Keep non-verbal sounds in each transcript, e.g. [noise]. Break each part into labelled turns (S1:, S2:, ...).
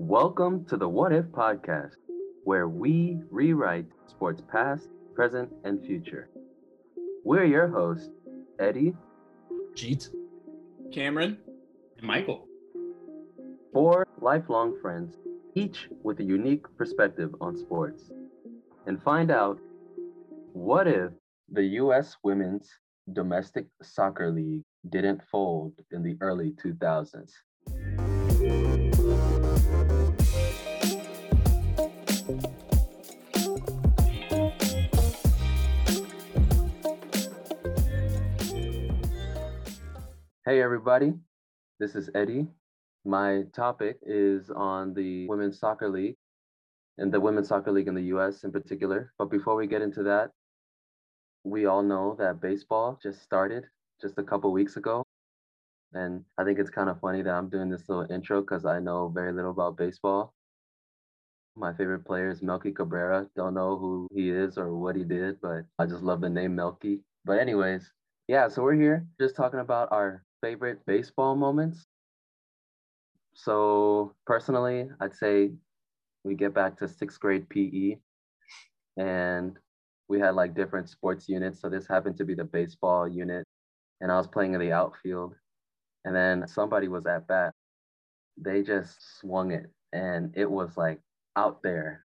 S1: Welcome to the What If podcast, where we rewrite sports past, present, and future. We're your hosts, Eddie,
S2: Jeet,
S3: Cameron,
S4: and Michael.
S1: Four lifelong friends, each with a unique perspective on sports. And find out what if the U.S. Women's Domestic Soccer League didn't fold in the early 2000s? Hey, everybody. This is Eddie. My topic is on the Women's Soccer League and the Women's Soccer League in the US in particular. But before we get into that, we all know that baseball just started just a couple weeks ago. And I think it's kind of funny that I'm doing this little intro because I know very little about baseball. My favorite player is Melky Cabrera. Don't know who he is or what he did, but I just love the name Melky. But, anyways, yeah, so we're here just talking about our favorite baseball moments. So personally, I'd say we get back to sixth grade PE and we had like different sports units. So this happened to be the baseball unit and I was playing in the outfield and then somebody was at bat. They just swung it and it was like out there.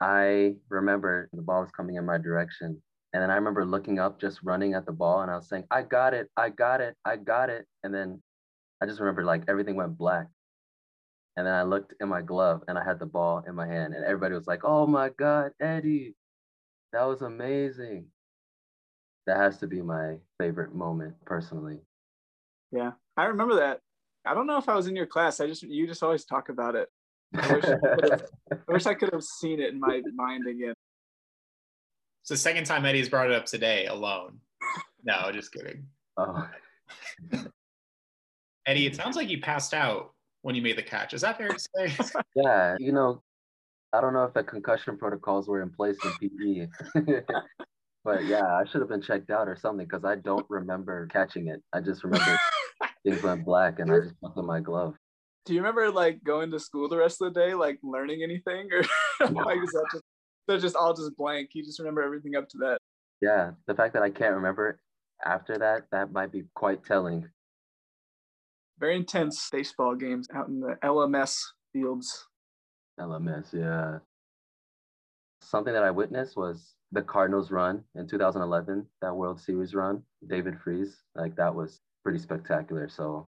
S1: I remember the ball was coming in my direction and then I remember looking up, just running at the ball, and I was saying, I got it, I got it, I got it. And then I just remember like everything went black. And then I looked in my glove and I had the ball in my hand, and everybody was like, Oh my God, Eddie, that was amazing. That has to be my favorite moment personally.
S3: Yeah, I remember that. I don't know if I was in your class. I just, you just always talk about it. I wish I, [laughs] I wish I could have seen it in my mind again.
S4: It's the second time Eddie's brought it up today alone. No, just kidding.
S1: Oh.
S4: Eddie, it sounds like you passed out when you made the catch. Is that fair to say? [laughs]
S1: yeah, you know, I don't know if the concussion protocols were in place in PE. [laughs] but yeah, I should have been checked out or something because I don't remember catching it. I just remember [laughs] things went black and I just looked at my glove.
S3: Do you remember like going to school the rest of the day, like learning anything, or like is that just they're just all just blank? You just remember everything up to that.
S1: Yeah, the fact that I can't remember after that, that might be quite telling.
S3: Very intense baseball games out in the LMS fields.
S1: LMS, yeah. Something that I witnessed was the Cardinals run in 2011, that World Series run, David Freese. Like that was pretty spectacular. So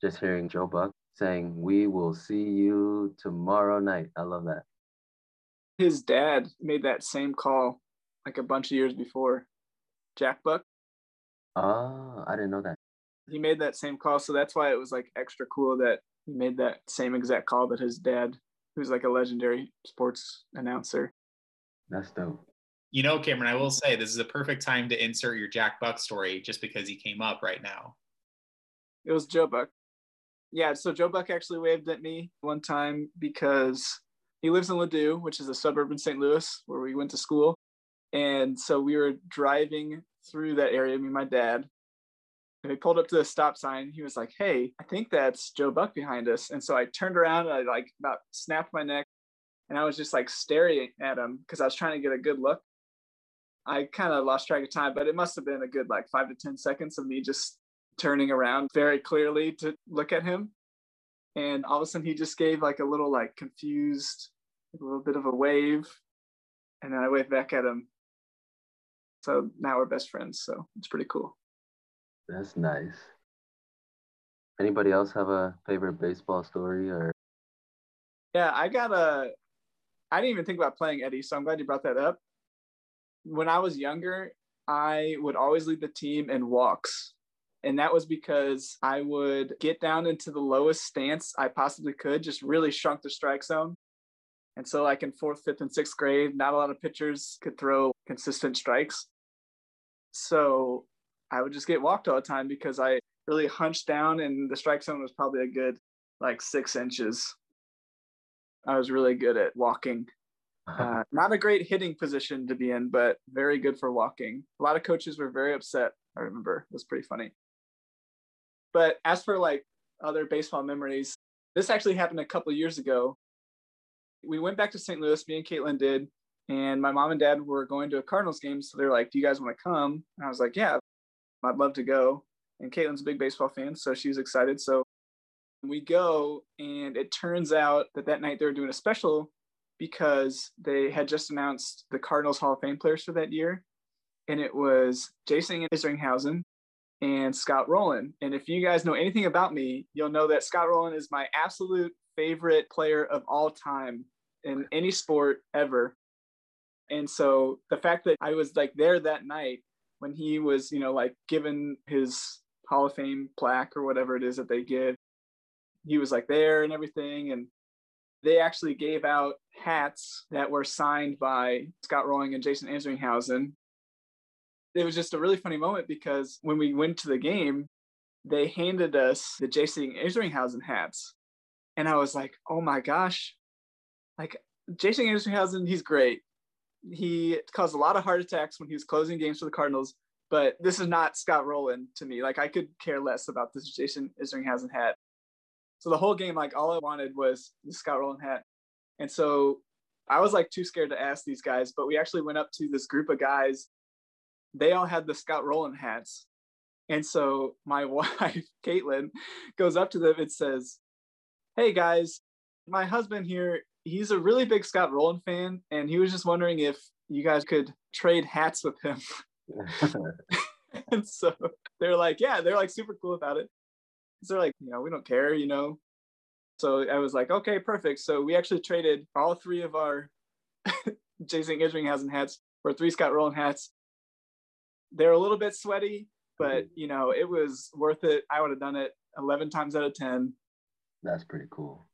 S1: just hearing Joe Buck saying, We will see you tomorrow night. I love that.
S3: His dad made that same call like a bunch of years before. Jack Buck.
S1: Oh, I didn't know that.
S3: He made that same call. So that's why it was like extra cool that he made that same exact call that his dad, who's like a legendary sports announcer.
S1: That's dope.
S4: You know, Cameron, I will say this is a perfect time to insert your Jack Buck story just because he came up right now.
S3: It was Joe Buck. Yeah, so Joe Buck actually waved at me one time because he lives in Ladue, which is a suburb in St. Louis where we went to school. And so we were driving through that area, me and my dad. And we pulled up to the stop sign. He was like, Hey, I think that's Joe Buck behind us. And so I turned around and I like about snapped my neck and I was just like staring at him because I was trying to get a good look. I kind of lost track of time, but it must have been a good like five to 10 seconds of me just turning around very clearly to look at him. And all of a sudden he just gave like a little like confused, a little bit of a wave. And then I waved back at him. So now we're best friends. So it's pretty cool.
S1: That's nice. Anybody else have a favorite baseball story or?
S3: Yeah, I got a. I didn't even think about playing Eddie, so I'm glad you brought that up. When I was younger, I would always lead the team in walks. And that was because I would get down into the lowest stance I possibly could, just really shrunk the strike zone. And so, like in fourth, fifth, and sixth grade, not a lot of pitchers could throw consistent strikes. So I would just get walked all the time because I really hunched down and the strike zone was probably a good like six inches. I was really good at walking. Uh, not a great hitting position to be in, but very good for walking. A lot of coaches were very upset. I remember it was pretty funny. But as for like other baseball memories, this actually happened a couple years ago. We went back to St. Louis, me and Caitlin did, and my mom and dad were going to a Cardinals game. So they're like, Do you guys want to come? And I was like, Yeah, I'd love to go. And Caitlin's a big baseball fan, so she was excited. So we go, and it turns out that that night they were doing a special because they had just announced the Cardinals Hall of Fame players for that year. And it was Jason Isringhausen and Scott Rolen. And if you guys know anything about me, you'll know that Scott Rolen is my absolute favorite player of all time in any sport ever. And so the fact that I was like there that night when he was, you know, like given his Hall of Fame plaque or whatever it is that they give, he was like there and everything. And they actually gave out hats that were signed by Scott Rolen and Jason Isringhausen. It was just a really funny moment because when we went to the game, they handed us the Jason Isringhausen hats. And I was like, oh my gosh, like Jason Isringhausen, he's great. He caused a lot of heart attacks when he was closing games for the Cardinals, but this is not Scott Rolen to me. Like I could care less about this Jason Isringhausen hat. So the whole game, like all I wanted was the Scott Rolen hat. And so I was like too scared to ask these guys, but we actually went up to this group of guys. They all had the Scott Rolen hats. And so my [laughs] wife, Caitlin, goes up to them and says, Hey guys, my husband here, he's a really big Scott Rolen fan. And he was just wondering if you guys could trade hats with him. [laughs] [laughs] and so they're like, Yeah, they're like super cool about it. So they're like, you know, we don't care, you know. So I was like, okay, perfect. So we actually traded all three of our Jason Isringhausen hats for three Scott Rolen hats. They're a little bit sweaty, but
S1: Mhm.
S3: you know, it was worth it. I would have done it 11 times out of 10.
S1: That's pretty cool.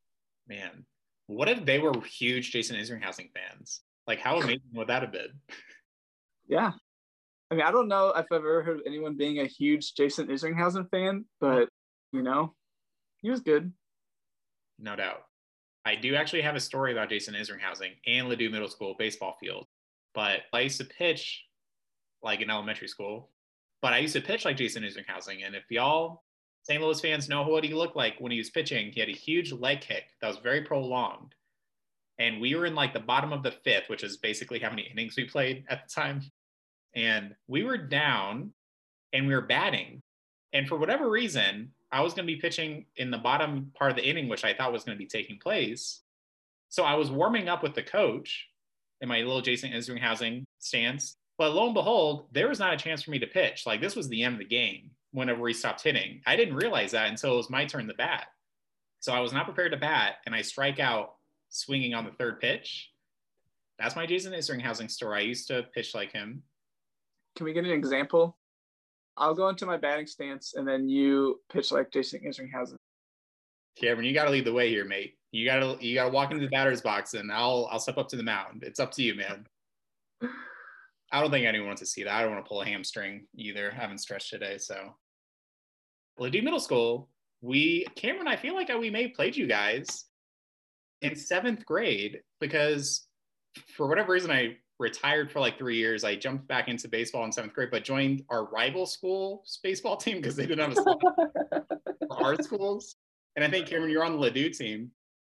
S4: Man, what if they were huge Jason Isringhausen fans? Like, how amazing would that have been?
S3: Yeah. I mean, I don't know if I've ever heard of anyone being a huge Jason Isringhausen fan, but you know, he was good.
S4: No doubt. I do actually have a story about Jason Isringhausen and Ladue Middle School baseball field, but I used to pitch like in elementary school, but I used to pitch like Jason Isringhausen. And if y'all St. Louis fans know what he looked like when he was pitching, he had a huge leg kick that was very prolonged. And we were in like the bottom of the fifth, which is basically how many innings we played at the time. And we were down and we were batting. And for whatever reason, I was going to be pitching in the bottom part of the inning, which I thought was going to be taking place. So I was warming up with the coach in my little Jason Isringhausen stance. But lo and behold, there was not a chance for me to pitch. Like this was the end of the game whenever he stopped hitting. I didn't realize that until it was my turn to bat. So I was not prepared to bat, and I strike out swinging on the third pitch. That's my Jason Isringhausen story. I used to pitch like him.
S3: Can we get an example? I'll go into my batting stance and then you pitch like Jason Isringhausen.
S4: Cameron, you got to lead the way here, mate. You got to you got to walk into the batter's box, and I'll I'll step up to the mound. It's up to you, man. [laughs] I don't think anyone wants to see that. I don't want to pull a hamstring either. I haven't stretched today, so. Ladue Middle School, we Cameron, I feel like we may have played you guys in seventh grade because for whatever reason I retired for like three years. I jumped back into baseball in seventh grade, but joined our rival school's baseball [laughs] team because they didn't have a spot for our schools. And I think Cameron, you're on the Ladue team.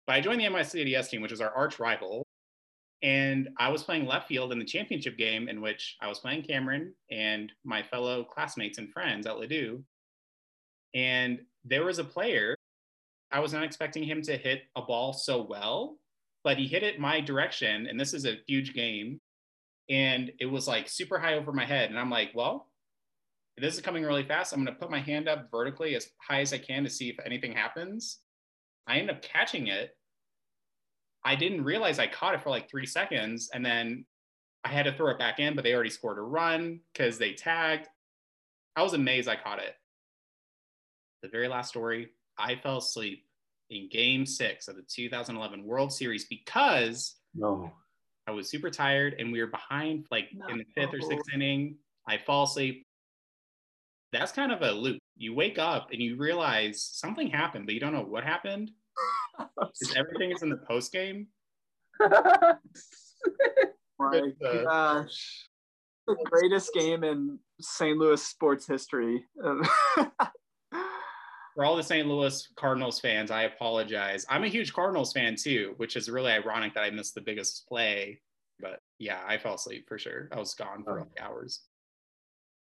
S4: But I joined the MICDS team, which is our arch rival. And I was playing left field in the championship game in which I was playing Cameron and my fellow classmates and friends at Ladue. And there was a player, I was not expecting him to hit a ball so well, but he hit it my direction. And this is a huge game. And it was like super high over my head. And I'm like, well, this is coming really fast. I'm going to put my hand up vertically as high as I can to see if anything happens. I end up catching it. I didn't realize I caught it for like three seconds. And then I had to throw it back in, but they already scored a run because they tagged. I was amazed I caught it. The very last story I fell asleep in game six of the 2011 World Series because
S1: No.
S4: I was super tired and we were behind like in the fifth or sixth inning. I fall asleep. That's kind of a loop. You wake up and you realize something happened, but you don't know what happened. Is everything is in the post game?
S3: my [laughs]
S4: uh,
S3: gosh. The greatest game in St. Louis sports history. [laughs]
S4: for all the St. Louis Cardinals fans, I apologize. I'm a huge Cardinals fan too, which is really ironic that I missed the biggest play. But yeah, I fell asleep for sure. I was gone for
S1: Oh.
S4: like hours.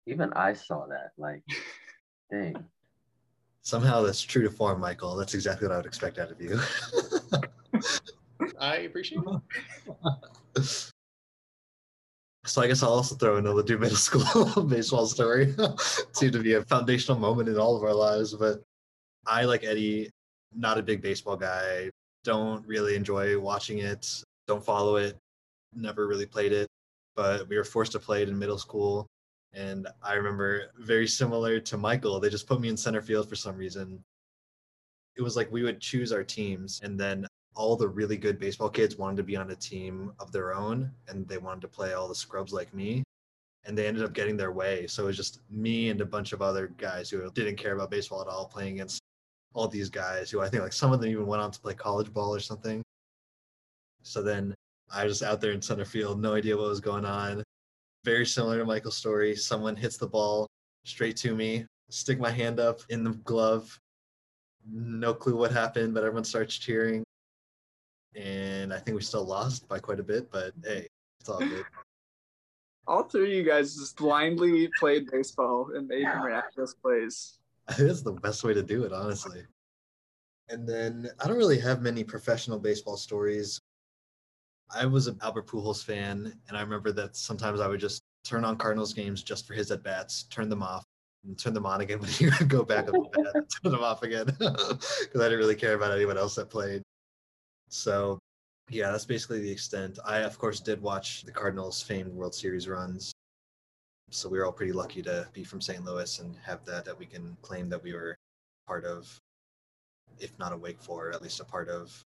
S1: Even I saw that. Like, [laughs] dang.
S2: Somehow that's true to form, Michael. That's exactly what I would expect out of you. [laughs]
S4: I appreciate it. [laughs]
S2: so I guess I'll also throw in a Ladue Middle School [laughs] baseball story. Seemed to be a foundational moment in all of our lives. But I, like Eddie, not a big baseball guy. Don't really enjoy watching it. Don't follow it. Never really played it. But we were forced to play it in middle school. And I remember very similar to Michael, they just put me in center field for some reason. It was like we would choose our teams, and then all the really good baseball kids wanted to be on a team of their own, and they wanted to play all the scrubs like me. And they ended up getting their way. So it was just me and a bunch of other guys who didn't care about baseball at all playing against all these guys who I think like some of them even went on to play college ball or something. So then I was just out there in center field, no idea what was going on very similar to Michael's story. Someone hits the ball straight to me, stick my hand up in the glove. No clue what happened, but everyone starts cheering. And I think we still lost by quite a bit, but hey, it's all good. [laughs]
S3: All three of you guys just blindly played baseball and made miraculous plays.
S2: I think that's the best way to do it, honestly. And then I don't really have many professional baseball stories. I was an Albert Pujols fan, and I remember that sometimes I would just turn on Cardinals games just for his at bats, turn them off, and turn them on again [laughs] when he would go back up to bat, turn them off again [laughs] because I didn't really care about anyone else that played. So, yeah, that's basically the extent. I, of course, did watch the Cardinals' famed World Series runs. So we were all pretty lucky to be from St. Louis and have that that we can claim that we were part of, if not awake for, at least a part of.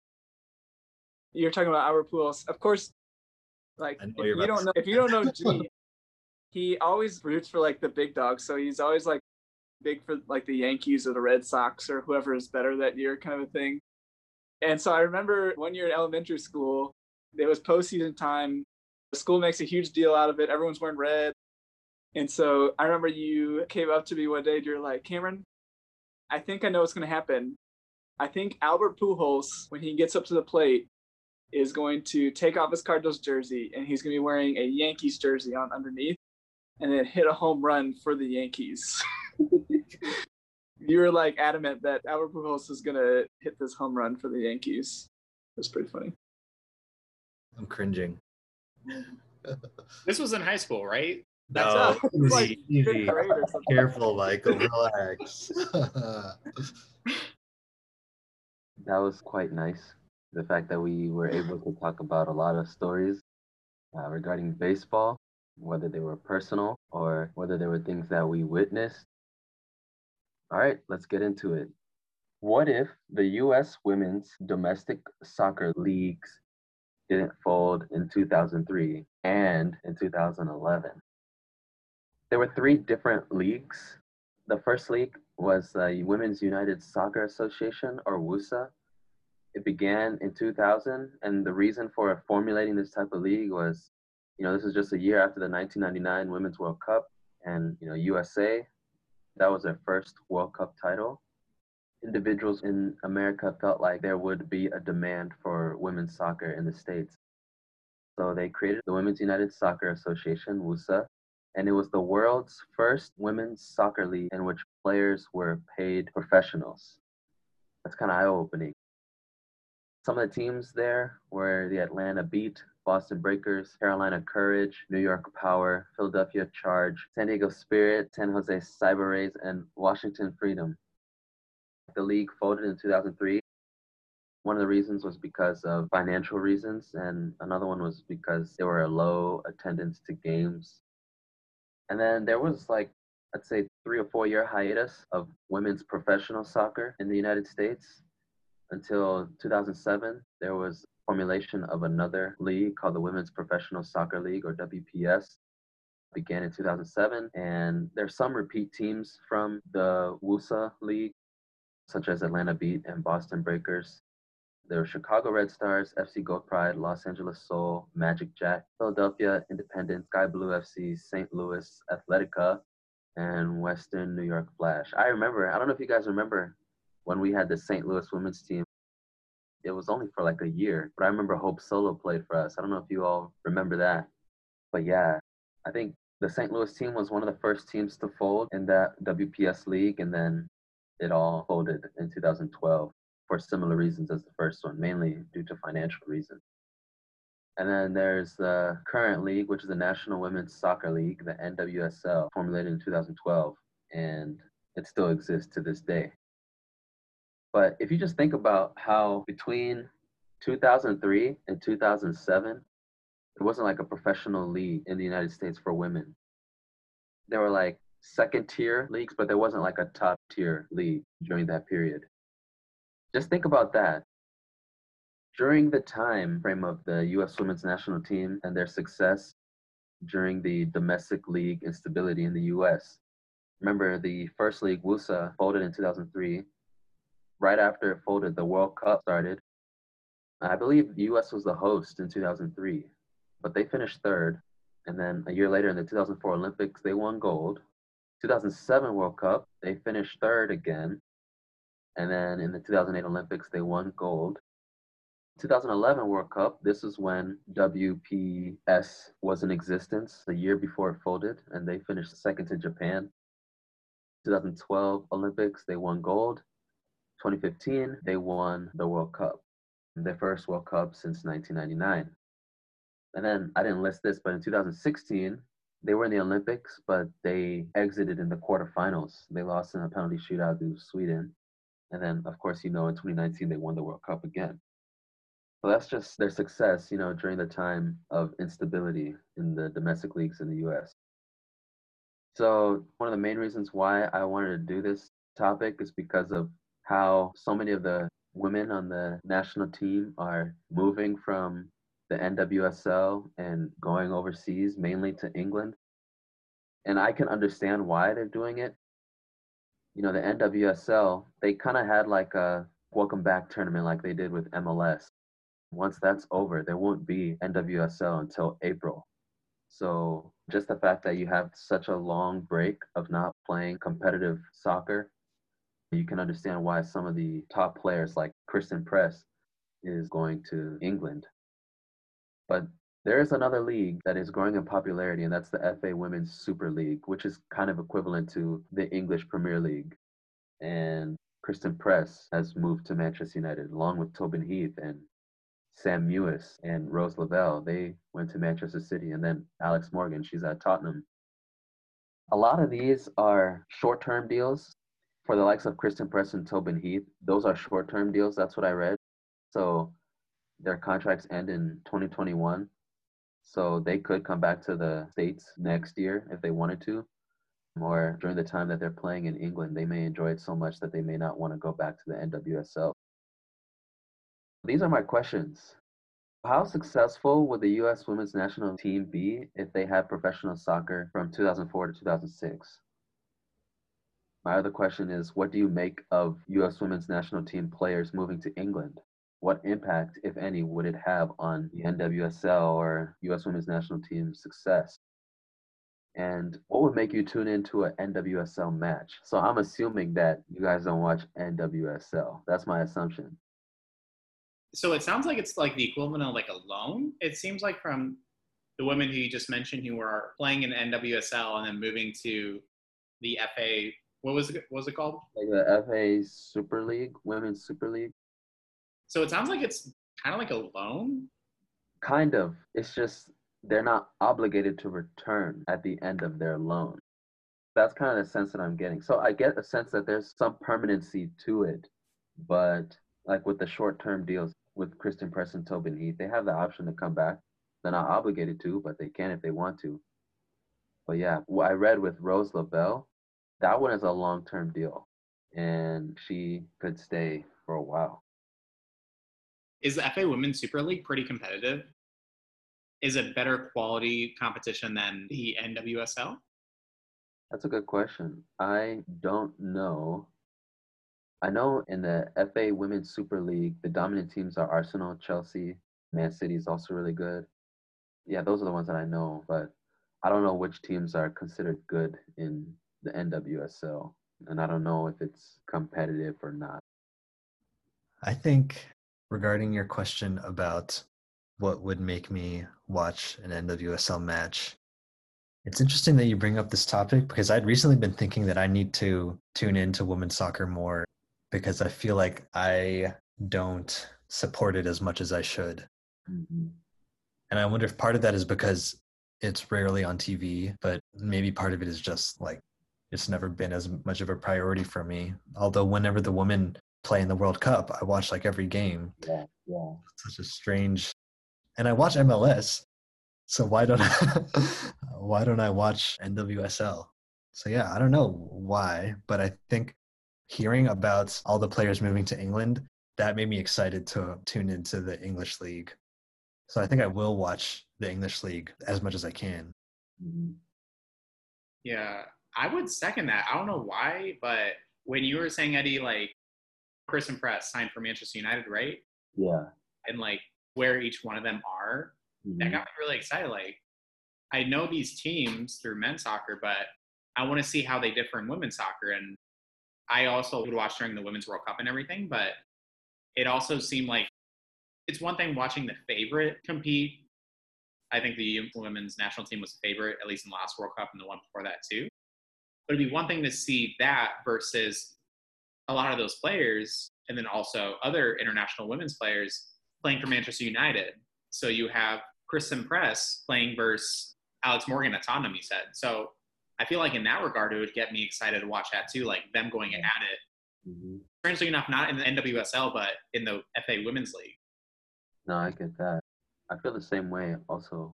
S3: You're talking about Albert Pujols, of course. Like if you don't know, if you don't know G, [laughs] he always roots for like the big dogs. So he's always like big for like the Yankees or the Red Sox or whoever is better that year, kind of a thing. And so I remember one year in elementary school, it was postseason time. The school makes a huge deal out of it. Everyone's wearing red. And so I remember you came up to me one day and you're like, Cameron, I think I know what's going to happen. I think Albert Pujols, when he gets up to the plate, is going to take off his Cardinals jersey and he's going to be wearing a Yankees jersey on underneath and then hit a home run for the Yankees. [laughs] you were like adamant that Albert Pujols is going to hit this home run for the Yankees. It was pretty funny.
S2: I'm cringing. [laughs]
S4: This was in high school, right?
S3: That's
S2: No,
S3: uh, it's
S2: easy,
S3: like
S2: easy.
S3: fifth grade or something.
S2: Careful, Michael. Relax. [laughs]
S1: That was quite nice. The fact that we were able to talk about a lot of stories uh, regarding baseball, whether they were personal or whether they were things that we witnessed. All right, let's get into it. What if the U.S. women's domestic soccer leagues didn't fold in 2003 and in 2011? There were three different leagues. The first league was the Women's United Soccer Association, or WUSA. It began in 2000, and the reason for formulating this type of league was, you know, this is just a year after the 1999 Women's World Cup, and you know, USA, that was their first World Cup title. Individuals in America felt like there would be a demand for women's soccer in the States. So they created the Women's United Soccer Association, WUSA, and it was the world's first women's soccer league in which players were paid professionals. That's kind of eye opening. Some of the teams there were the Atlanta Beat, Boston Breakers, Carolina Courage, New York Power, Philadelphia Charge, San Diego Spirit, San Jose Cyber Rays, and Washington Freedom. The league folded in 2003. One of the reasons was because of financial reasons, and another one was because there were a low attendance to games. And then there was like, I'd say, three or four year hiatus of women's professional soccer in the United States until 2007. There was formulation of another league called the Women's Professional Soccer League, or WPS. Began in 2007, and there's some repeat teams from the WUSA League, such as Atlanta Beat and Boston Breakers. There were Chicago Red Stars, FC Gold Pride, Los Angeles Sol, Magic Jack, Philadelphia Independent, Sky Blue FC, St. Louis Athletica, and Western New York Flash. I remember, I don't know if you guys remember when we had the St. Louis women's team, it was only for like a year. But I remember Hope Solo played for us. I don't know if you all remember that. But yeah, I think the St. Louis team was one of the first teams to fold in that WPS league, and then it all folded in 2012 for similar reasons as the first one, mainly due to financial reasons. And then there's the current league, which is the National Women's Soccer League, the NWSL, formulated in 2012, and it still exists to this day. But if you just think about how between 2003 and 2007, it wasn't like a professional league in the United States for women. There were like second tier leagues, but there wasn't like a top tier league during that period. Just think about that. During the time frame of the US women's national team and their success during the domestic league instability in the US. Remember the first league, WUSA, folded in 2003. Right after it folded, the World Cup started. I believe the US was the host in 2003 but they finished third. And then a year later in the 2004 Olympics, they won gold. 2007 World Cup, they finished third again. And then in the 2008 Olympics, they won gold. 2011 World Cup, this is when WPS was in existence, the year before it folded, and they finished second to Japan. 2012 Olympics, they won gold. 2015, they won the World Cup, their first World Cup since 1999 and then I didn't list this, but in 2016, they were in the Olympics, but they exited in the quarterfinals. They lost in a penalty shootout to Sweden. And then, of course, you know, in 2019, they won the World Cup again. So that's just their success, you know, during the time of instability in the domestic leagues in the US. So, one of the main reasons why I wanted to do this topic is because of how so many of the women on the national team are moving from the NWSL and going overseas, mainly to England. And I can understand why they're doing it. You know, the NWSL, they kind of had like a welcome back tournament like they did with MLS. Once that's over, there won't be NWSL until April. So just the fact that you have such a long break of not playing competitive soccer, you can understand why some of the top players like Christen Press is going to England but there is another league that is growing in popularity, and that's the FA Women's Super League, which is kind of equivalent to the English Premier League. And Christen Press has moved to Manchester United, along with Tobin Heath and Sam Mewis and Rose Lavelle. They went to Manchester City, and then Alex Morgan, she's at Tottenham. A lot of these are short term deals for the likes of Christen Press and Tobin Heath. Those are short term deals. That's what I read. So their contracts end in 2021. So they could come back to the States next year if they wanted to. Or during the time that they're playing in England, they may enjoy it so much that they may not want to go back to the NWSL. These are my questions. How successful would the U.S. women's national team be if they had professional soccer from 2004 to 2006? My other question is what do you make of U.S. women's national team players moving to England? what impact, if any, would it have on the NWSL or U.S. Women's National Team's success? And what would make you tune into an NWSL match? So I'm assuming that you guys don't watch NWSL. That's my assumption.
S4: So it sounds like it's like the equivalent of like a loan. It seems like from the women who you just mentioned who were playing in NWSL and then moving to the FA. What was it? What was it called?
S1: Like the FA Super League, Women's Super League.
S4: So it sounds like it's kind of like a loan.
S1: Kind of. It's just they're not obligated to return at the end of their loan. That's kind of the sense that I'm getting. So I get a sense that there's some permanency to it, but like with the short-term deals with Christen Press and Tobin Heath, they have the option to come back. They're not obligated to, but they can if they want to. But yeah, I read with Rose Lavelle, that one is a long-term deal, and she could stay for a while
S4: is the FA Women's Super League pretty competitive? Is it better quality competition than the NWSL?
S1: That's a good question. I don't know. I know in the FA Women's Super League, the dominant teams are Arsenal, Chelsea, Man City is also really good. Yeah, those are the ones that I know, but I don't know which teams are considered good in the NWSL. And I don't know if it's competitive or not.
S2: I think regarding your question about what would make me watch an NWSL match, it's interesting that you bring up this topic because I'd recently been thinking that I need to tune into women's soccer more because I feel like I don't support it as much as I should.
S1: Mhm.
S2: And I wonder if part of that is because it's rarely on TV, but maybe part of it is just like it's never been as much of a priority for me. Although whenever the women play in the World Cup, I watch like every game.
S1: Yeah, yeah.
S2: Such a strange and I watch MLS. So why don't I [laughs] why don't I watch NWSL? So yeah, I don't know why, but I think hearing about all the players moving to England, that made me excited to tune into the English league. So I think I will watch the English league as much as I can.
S1: Mhm.
S4: Yeah, I would second that. I don't know why, but when you were saying Eddie, like Christen Press signed for Manchester United, right?
S1: Yeah.
S4: And like where each one of them are, that
S1: Mhm.
S4: got me really excited. Like I know these teams through men's soccer, but I want to see how they differ in women's soccer. And I also would watch during the Women's World Cup and everything, but it also seemed like it's one thing watching the favorite compete. I think the women's national team was a favorite, at least in the last World Cup and the one before that too. But it'd be one thing to see that versus a lot of those players, and then also other international women's players playing for Manchester United. So you have Christen Press playing versus Alex Morgan at Tottenham, you said. So I feel like in that regard, it would get me excited to watch that too, like them going at it.
S1: Mhm.
S4: Strangely enough, not in the NWSL, but in the FA Women's League.
S1: No, I get that. I feel the same way also.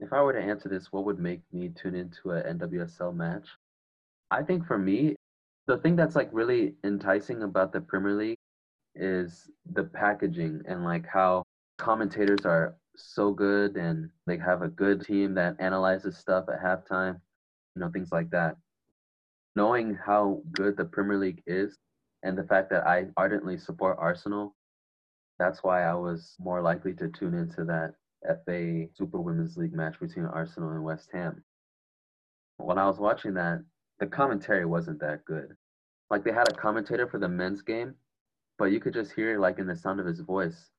S1: If I were to answer this, what would make me tune into a NWSL match? I think for me, the thing that's like really enticing about the Premier League is the packaging and like how commentators are so good and they have a good team that analyzes stuff at halftime, you know, things like that. Knowing how good the Premier League is and the fact that I ardently support Arsenal that's why I was more likely to tune into that FA Super Women's League match between Arsenal and West Ham. When I was watching that, the commentary wasn't that good. Like they had a commentator for the men's game, but you could just hear like in the sound of his voice.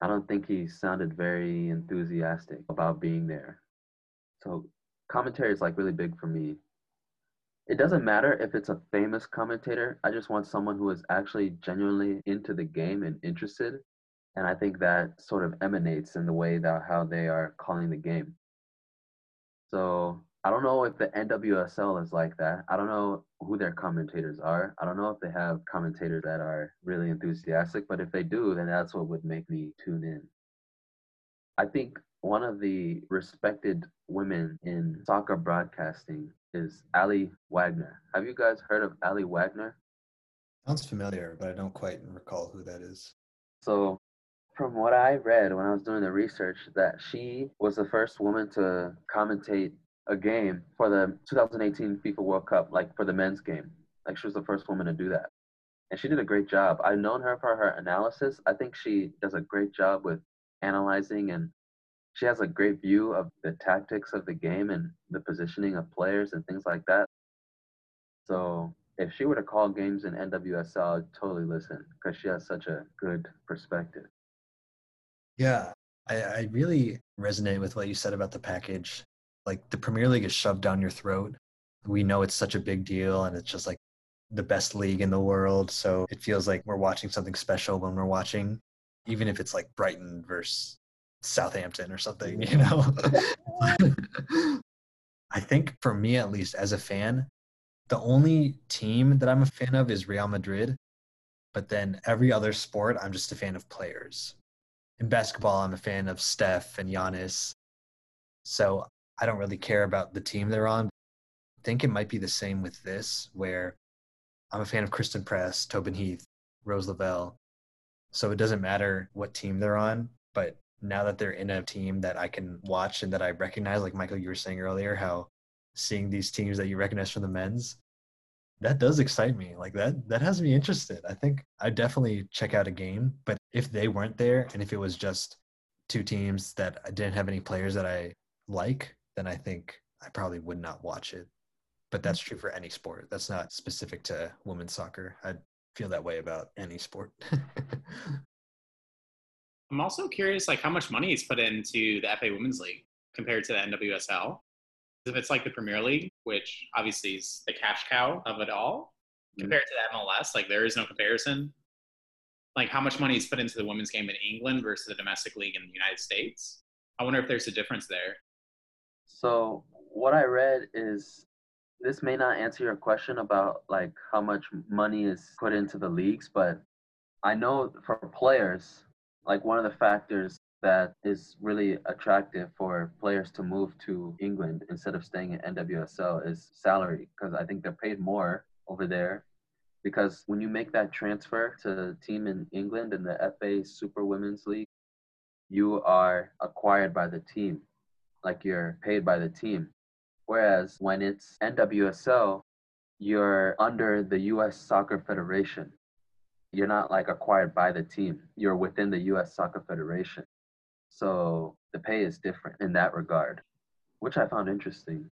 S1: I don't think he sounded very enthusiastic about being there. So commentary is like really big for me. It doesn't matter if it's a famous commentator. I just want someone who is actually genuinely into the game and interested. And I think that sort of emanates in the way that how they are calling the game. So I don't know if the NWSL is like that. I don't know who their commentators are. I don't know if they have commentators that are really enthusiastic, but if they do, then that's what would make me tune in. I think one of the respected women in soccer broadcasting is Aly Wagner. Have you guys heard of Aly Wagner?
S2: Sounds familiar, but I don't quite recall who that is.
S1: So, from what I read when I was doing the research, that she was the first woman to commentate a game for the 2018 FIFA World Cup, like for the men's game. Like she was the first woman to do that. And she did a great job. I've known her for her analysis. I think she does a great job with analyzing and she has a great view of the tactics of the game and the positioning of players and things like that. So if she were to call games in NWSL, I'd totally listen because she has such a good perspective.
S2: Yeah, I, I really resonate with what you said about the package. Like the Premier League is shoved down your throat. We know it's such a big deal and it's just like the best league in the world. So it feels like we're watching something special when we're watching, even if it's like Brighton versus Southampton or something, you know? [laughs] [laughs] I think for me, at least as a fan, the only team that I'm a fan of is Real Madrid. But then every other sport, I'm just a fan of players. In basketball, I'm a fan of Steph and Giannis. So I don't really care about the team they're on. I think it might be the same with this, where I'm a fan of Christen Press, Tobin Heath, Rose Lavelle. So it doesn't matter what team they're on, but now that they're in a team that I can watch and that I recognize, like Michael, you were saying earlier, how seeing these teams that you recognize from the men's, that does excite me. Like that, that has me interested. I think I definitely check out a game, but if they weren't there and if it was just two teams that I didn't have any players that I like, then I think I probably would not watch it. But mm. that's true for any sport. That's not specific to women's soccer. I'd feel that way about any sport. [laughs]
S4: I'm also curious, like how much money is put into the FA Women's League compared to the NWSL. If it's like the Premier League, which obviously is the cash cow of it all,
S1: Mhm.
S4: compared to the MLS, like there is no comparison. Like how much money is put into the women's game in England versus the domestic league in the United States. I wonder if there's a difference there.
S1: So what I read is this may not answer your question about like how much money is put into the leagues, but I know for players, like one of the factors that is really attractive for players to move to England instead of staying in NWSL is salary because I think they're paid more over there. Because when you make that transfer to a team in England in the FA Super Women's League, you are acquired by the team like you're paid by the team. Whereas when it's NWSL, you're under the US Soccer Federation. You're not like acquired by the team, you're within the US Soccer Federation. So the pay is different in that regard, which I found interesting.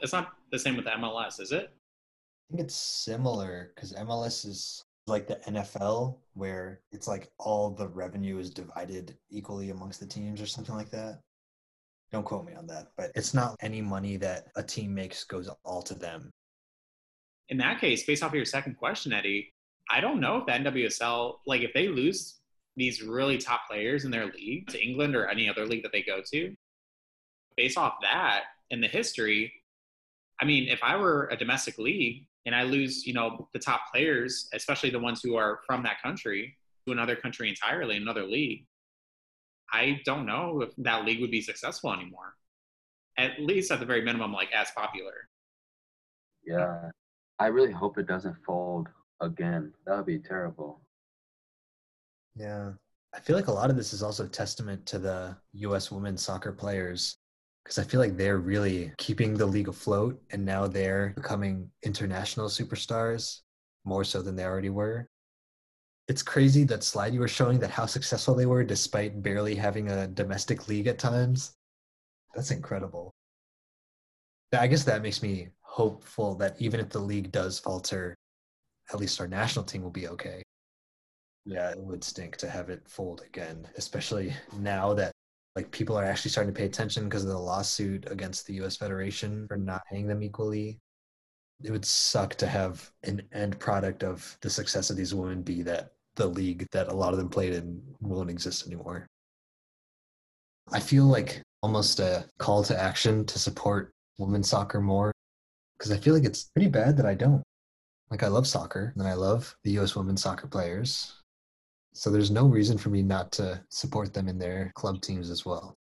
S4: It's not the same with MLS, is it?
S2: I think it's similar because MLS is like the NFL, where it's like all the revenue is divided equally amongst the teams or something like that. Don't quote me on that, but it's not any money that a team makes goes all to them.
S4: In that case, based off of your second question, Eddie, I don't know if the NWSL, like if they lose these really top players in their league to England or any other league that they go to, based off that and the history, I mean, if I were a domestic league and I lose, you know, the top players, especially the ones who are from that country, to another country entirely, another league, I don't know if that league would be successful anymore. At least at the very minimum, like as popular.
S1: Yeah. I really hope it doesn't fold again. That would be terrible.
S2: Yeah. I feel like a lot of this is also testament to the US women's soccer players because I feel like they're really keeping the league afloat and now they're becoming international superstars more so than they already were. It's crazy that slide you were showing that how successful they were despite barely having a domestic league at times. That's incredible. I guess that makes me hopeful that even if the league does falter, at least our national team will be okay. Yeah, it would stink to have it fold again, especially now that like people are actually starting to pay attention because of the lawsuit against the US Federation for not paying them equally. It would suck to have an end product of the success of these women be that the league that a lot of them played in won't exist anymore. I feel like almost a call to action to support women's soccer more because I feel like it's pretty bad that I don't. Like I love soccer and I love the US women's soccer players. So there's no reason for me not to support them in their club teams as well.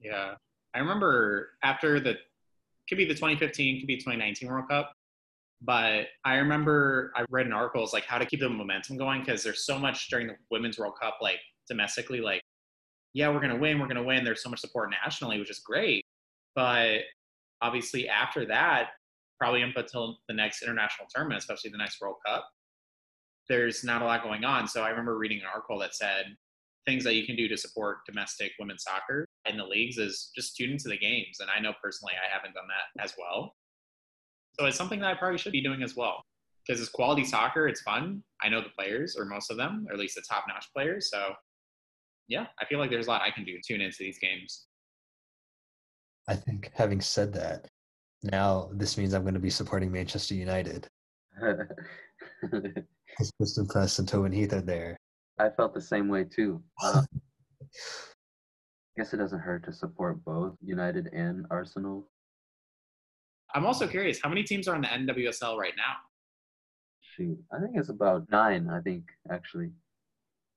S4: Yeah. I remember after the could be the 2015, could be 2019 World Cup. But I remember I read an article like how to keep the momentum going because there's so much during the women's World Cup, like domestically, like, yeah, we're gonna win, we're gonna win. There's so much support nationally, which is great. But obviously after that, probably up until the next international tournament, especially the next World Cup, there's not a lot going on. So I remember reading an article that said things that you can do to support domestic women's soccer in the leagues is just tune into the games. And I know personally I haven't done that as well. So it's something that I probably should be doing as well. Because it's quality soccer, it's fun. I know the players, or most of them, or at least the top notch players. So yeah, I feel like there's a lot I can do to tune into these games.
S2: I think having said that, now this means I'm going to be supporting Manchester United. [laughs] Because Christen Press and Tobin Heath are there.
S1: I felt the same way too. Uh, I guess it doesn't hurt to support both United and Arsenal.
S4: I'm also curious, how many teams are in the NWSL right now?
S1: Shoot, I think it's about nine. I think actually,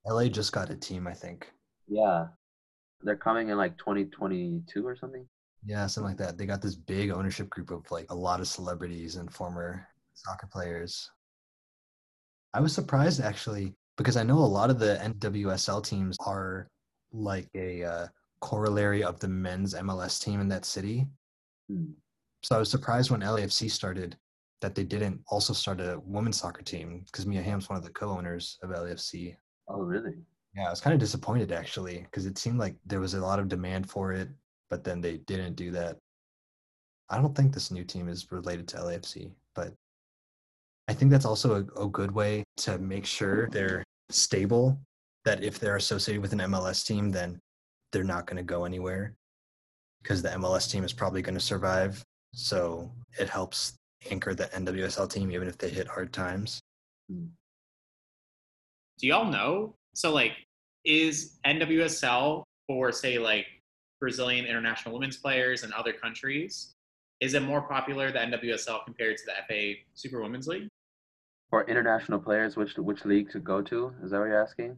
S2: LA just got a team, I think.
S1: yeah, they're coming in like 2022 or something.
S2: Yeah, something like that. They got this big ownership group of like a lot of celebrities and former soccer players. I was surprised actually because I know a lot of the NWSL teams are like a uh, corollary of the men's MLS team in that city.
S1: Hmm.
S2: So I was surprised when LAFC started that they didn't also start a women's soccer team because Mia Hamm's one of the co-owners of LAFC.
S1: Oh, really?
S2: Yeah, I was kind of disappointed actually because it seemed like there was a lot of demand for it, but then they didn't do that. I don't think this new team is related to LAFC, but I think that's also a, a good way to make sure they're stable. That if they're associated with an MLS team, then they're not going to go anywhere because the MLS team is probably going to survive. So it helps anchor the NWSL team even if they hit hard times. Hmm.
S4: Do y'all know? So like, is NWSL for say like Brazilian international women's players and other countries? Is it more popular the NWSL compared to the FA Super Women's League?
S1: For international players, which which league to go to? Is that what you're asking?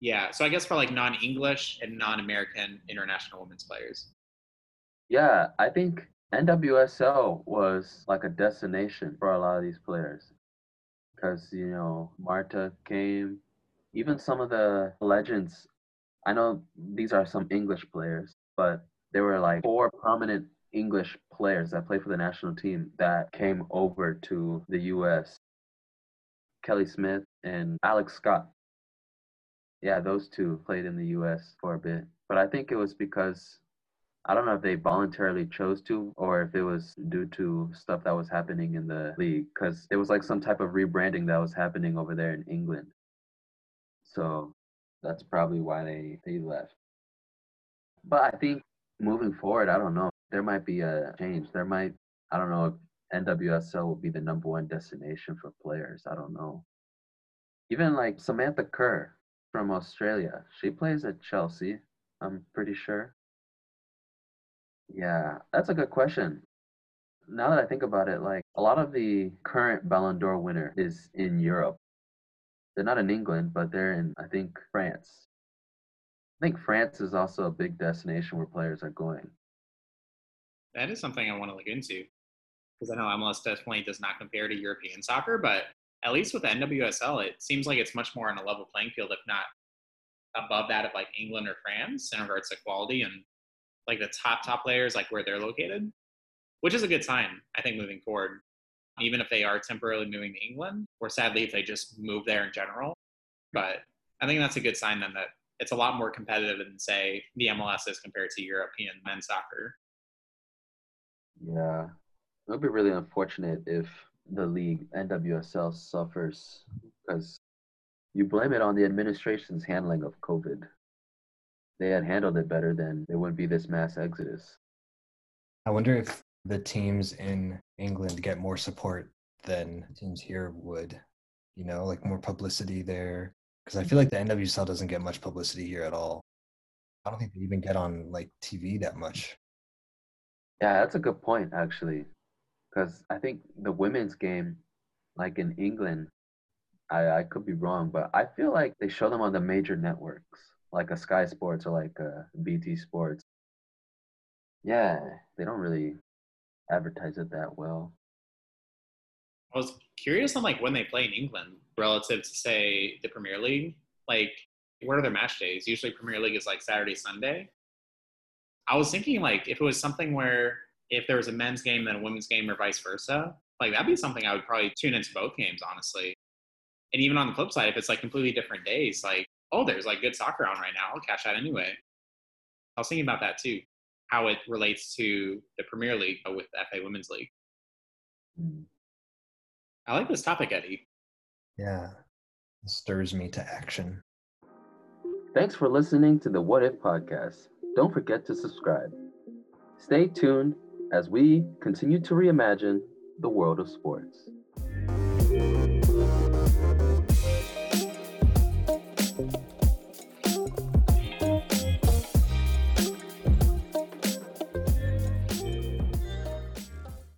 S4: Yeah. So I guess for like non-English and non-American international women's players.
S1: Yeah, I think NWSL was like a destination for a lot of these players because you know Marta came, even some of the legends. I know these are some English players, but there were like four prominent English players that play for the national team that came over to the U.S. Kelly Smith and Alex Scott. Yeah, those two played in the U.S. for a bit, but I think it was because I don't know if they voluntarily chose to or if it was due to stuff that was happening in the league because it was like some type of rebranding that was happening over there in England. So that's probably why they, they left. But I think moving forward, I don't know. There might be a change. There might, I don't know if NWSL will be the number one destination for players. I don't know. Even like Samantha Kerr from Australia, she plays at Chelsea, I'm pretty sure. Yeah, that's a good question. Now that I think about it, like a lot of the current Ballon d'Or winner is in Europe. They're not in England, but they're in, I think, France. I think France is also a big destination where players are going.
S4: That is something I want to look into because I know MLS definitely does not compare to European soccer, but at least with the NWSL, it seems like it's much more on a level playing field, if not above that of like England or France in regards to quality and like the top top players, like where they're located, which is a good sign, I think, moving forward. Even if they are temporarily moving to England, or sadly if they just move there in general. But I think that's a good sign then that it's a lot more competitive than say the MLS is compared to European men's soccer.
S1: Yeah, it would be really unfortunate if the league NWSL suffers because you blame it on the administration's handling of COVID they had handled it better, then there wouldn't be this mass exodus.
S2: I wonder if the teams in England get more support than teams here would, you know, like more publicity there. Because I feel like the NWSL doesn't get much publicity here at all. I don't think they even get on like TV that much.
S1: Yeah, that's a good point, actually. Because I think the women's game, like in England, I, I could be wrong, but I feel like they show them on the major networks like a Sky Sports or like uh, a BT Sports. Yeah, they don't really advertise it that well.
S4: I was curious on like when they play in England relative to say the Premier League. Like, what are their match days? Usually, Premier League is like Saturday, Sunday. I was thinking like if it was something where if there was a men's game then a women's game or vice versa, like that'd be something I would probably tune into both games honestly. And even on the flip side, if it's like completely different days, like oh, there's like good soccer on right now. I'll cash out anyway. I was thinking about that too, how it relates to the Premier League with the FA Women's League. Hmm. I like this topic, Eddie.
S2: Yeah, it stirs me to action.
S1: Thanks for listening to the What If podcast. Don't forget to subscribe. Stay tuned as we continue to reimagine the world of sports.